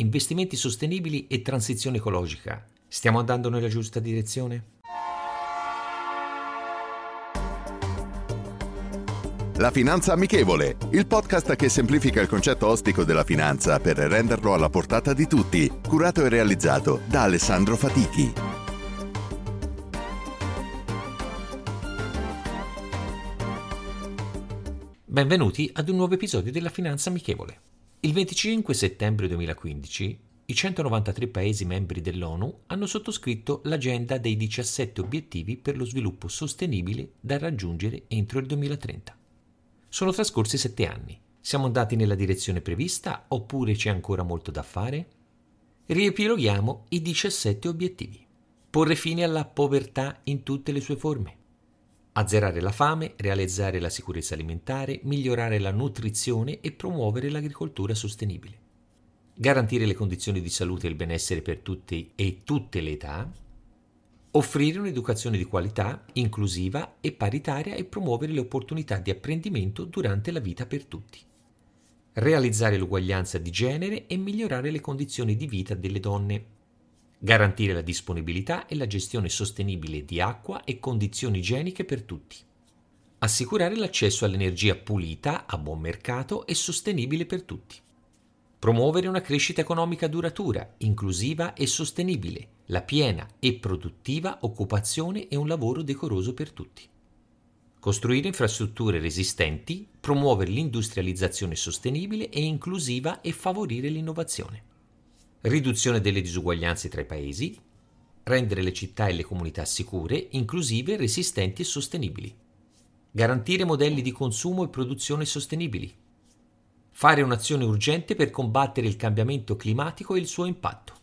Investimenti sostenibili e transizione ecologica. Stiamo andando nella giusta direzione? La Finanza Amichevole, il podcast che semplifica il concetto ostico della finanza per renderlo alla portata di tutti, curato e realizzato da Alessandro Fatichi. Benvenuti ad un nuovo episodio della Finanza Amichevole. Il 25 settembre 2015 i 193 Paesi membri dell'ONU hanno sottoscritto l'agenda dei 17 obiettivi per lo sviluppo sostenibile da raggiungere entro il 2030. Sono trascorsi sette anni. Siamo andati nella direzione prevista oppure c'è ancora molto da fare? Riepiloghiamo i 17 obiettivi. Porre fine alla povertà in tutte le sue forme azzerare la fame, realizzare la sicurezza alimentare, migliorare la nutrizione e promuovere l'agricoltura sostenibile. Garantire le condizioni di salute e il benessere per tutti e tutte le età. Offrire un'educazione di qualità, inclusiva e paritaria e promuovere le opportunità di apprendimento durante la vita per tutti. Realizzare l'uguaglianza di genere e migliorare le condizioni di vita delle donne garantire la disponibilità e la gestione sostenibile di acqua e condizioni igieniche per tutti, assicurare l'accesso all'energia pulita, a buon mercato e sostenibile per tutti, promuovere una crescita economica duratura, inclusiva e sostenibile, la piena e produttiva occupazione e un lavoro decoroso per tutti. Costruire infrastrutture resistenti, promuovere l'industrializzazione sostenibile e inclusiva e favorire l'innovazione riduzione delle disuguaglianze tra i paesi, rendere le città e le comunità sicure, inclusive, resistenti e sostenibili, garantire modelli di consumo e produzione sostenibili, fare un'azione urgente per combattere il cambiamento climatico e il suo impatto,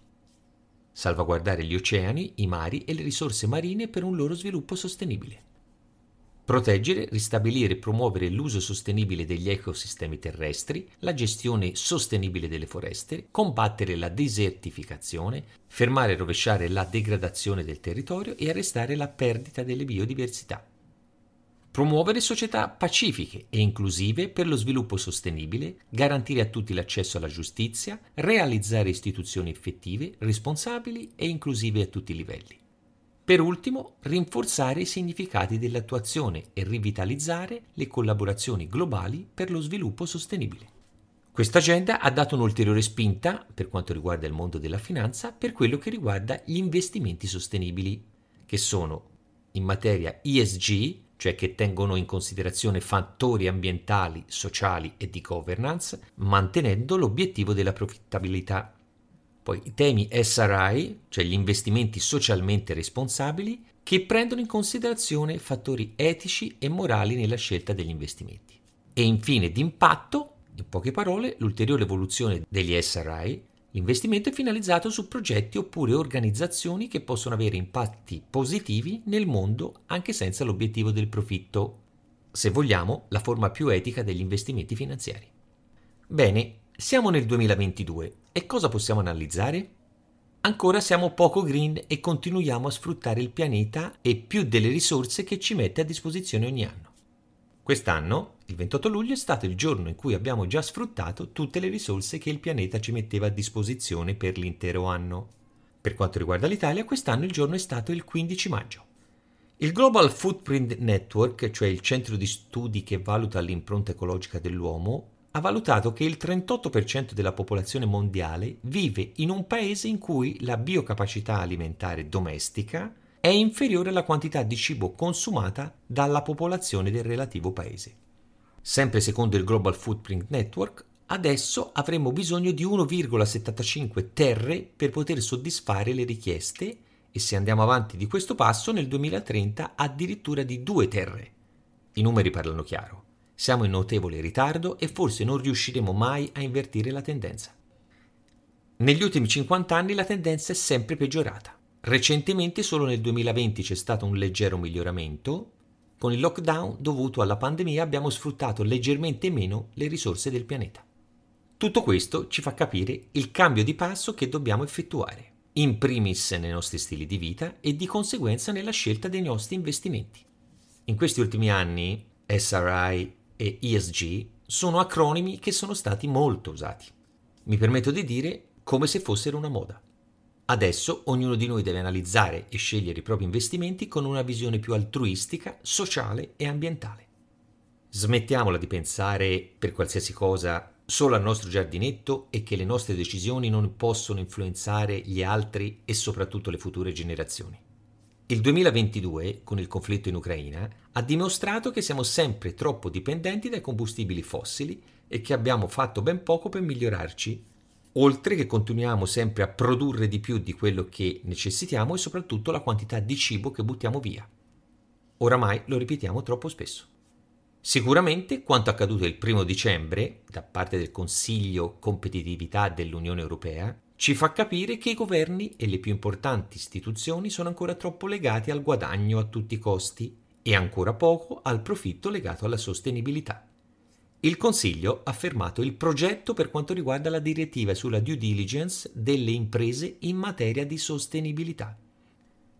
salvaguardare gli oceani, i mari e le risorse marine per un loro sviluppo sostenibile. Proteggere, ristabilire e promuovere l'uso sostenibile degli ecosistemi terrestri, la gestione sostenibile delle foreste, combattere la desertificazione, fermare e rovesciare la degradazione del territorio e arrestare la perdita delle biodiversità. Promuovere società pacifiche e inclusive per lo sviluppo sostenibile, garantire a tutti l'accesso alla giustizia, realizzare istituzioni effettive, responsabili e inclusive a tutti i livelli. Per ultimo, rinforzare i significati dell'attuazione e rivitalizzare le collaborazioni globali per lo sviluppo sostenibile. Questa agenda ha dato un'ulteriore spinta, per quanto riguarda il mondo della finanza, per quello che riguarda gli investimenti sostenibili, che sono in materia ESG, cioè che tengono in considerazione fattori ambientali, sociali e di governance, mantenendo l'obiettivo della profittabilità poi i temi SRI, cioè gli investimenti socialmente responsabili, che prendono in considerazione fattori etici e morali nella scelta degli investimenti. E infine d'impatto, in poche parole, l'ulteriore evoluzione degli SRI, l'investimento è finalizzato su progetti oppure organizzazioni che possono avere impatti positivi nel mondo anche senza l'obiettivo del profitto, se vogliamo la forma più etica degli investimenti finanziari. Bene, siamo nel 2022 e cosa possiamo analizzare? Ancora siamo poco green e continuiamo a sfruttare il pianeta e più delle risorse che ci mette a disposizione ogni anno. Quest'anno, il 28 luglio, è stato il giorno in cui abbiamo già sfruttato tutte le risorse che il pianeta ci metteva a disposizione per l'intero anno. Per quanto riguarda l'Italia, quest'anno il giorno è stato il 15 maggio. Il Global Footprint Network, cioè il centro di studi che valuta l'impronta ecologica dell'uomo, ha valutato che il 38% della popolazione mondiale vive in un paese in cui la biocapacità alimentare domestica è inferiore alla quantità di cibo consumata dalla popolazione del relativo paese. Sempre secondo il Global Footprint Network, adesso avremo bisogno di 1,75 terre per poter soddisfare le richieste e se andiamo avanti di questo passo nel 2030 addirittura di 2 terre. I numeri parlano chiaro. Siamo in notevole ritardo e forse non riusciremo mai a invertire la tendenza. Negli ultimi 50 anni la tendenza è sempre peggiorata. Recentemente, solo nel 2020, c'è stato un leggero miglioramento. Con il lockdown dovuto alla pandemia abbiamo sfruttato leggermente meno le risorse del pianeta. Tutto questo ci fa capire il cambio di passo che dobbiamo effettuare, in primis nei nostri stili di vita e di conseguenza nella scelta dei nostri investimenti. In questi ultimi anni SRI e ESG sono acronimi che sono stati molto usati. Mi permetto di dire come se fossero una moda. Adesso ognuno di noi deve analizzare e scegliere i propri investimenti con una visione più altruistica, sociale e ambientale. Smettiamola di pensare per qualsiasi cosa solo al nostro giardinetto e che le nostre decisioni non possono influenzare gli altri e soprattutto le future generazioni. Il 2022, con il conflitto in Ucraina, ha dimostrato che siamo sempre troppo dipendenti dai combustibili fossili e che abbiamo fatto ben poco per migliorarci oltre che continuiamo sempre a produrre di più di quello che necessitiamo e soprattutto la quantità di cibo che buttiamo via. Oramai lo ripetiamo troppo spesso. Sicuramente quanto accaduto il primo dicembre da parte del Consiglio Competitività dell'Unione Europea ci fa capire che i governi e le più importanti istituzioni sono ancora troppo legati al guadagno a tutti i costi e ancora poco al profitto legato alla sostenibilità. Il Consiglio ha fermato il progetto per quanto riguarda la direttiva sulla due diligence delle imprese in materia di sostenibilità.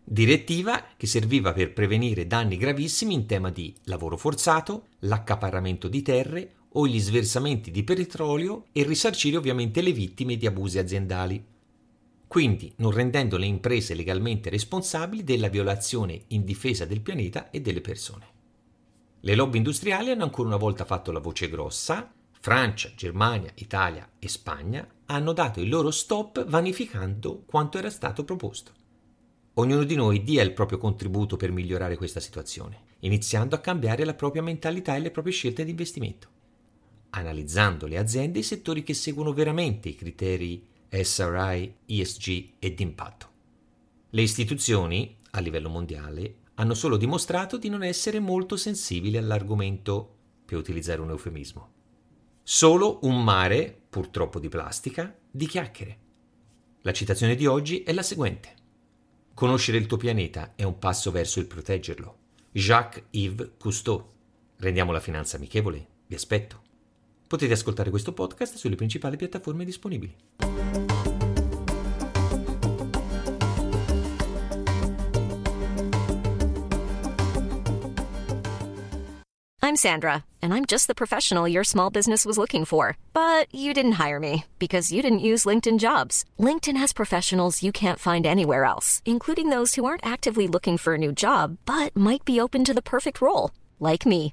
Direttiva che serviva per prevenire danni gravissimi in tema di lavoro forzato, l'accaparramento di terre o gli sversamenti di petrolio e risarcire ovviamente le vittime di abusi aziendali. Quindi non rendendo le imprese legalmente responsabili della violazione in difesa del pianeta e delle persone. Le lobby industriali hanno ancora una volta fatto la voce grossa. Francia, Germania, Italia e Spagna hanno dato il loro stop vanificando quanto era stato proposto. Ognuno di noi dia il proprio contributo per migliorare questa situazione, iniziando a cambiare la propria mentalità e le proprie scelte di investimento, analizzando le aziende i settori che seguono veramente i criteri SRI, ESG e d'impatto. Le istituzioni, a livello mondiale, hanno solo dimostrato di non essere molto sensibili all'argomento, per utilizzare un eufemismo. Solo un mare, purtroppo di plastica, di chiacchiere. La citazione di oggi è la seguente. Conoscere il tuo pianeta è un passo verso il proteggerlo. Jacques-Yves Cousteau. Rendiamo la finanza amichevole. Vi aspetto. Potete ascoltare questo podcast sulle principali piattaforme disponibili. I'm Sandra, and I'm just the professional your small business was looking for. But you didn't hire me because you didn't use LinkedIn jobs. LinkedIn has professionals you can't find anywhere else, including those who aren't actively looking for a new job but might be open to the perfect role, like me.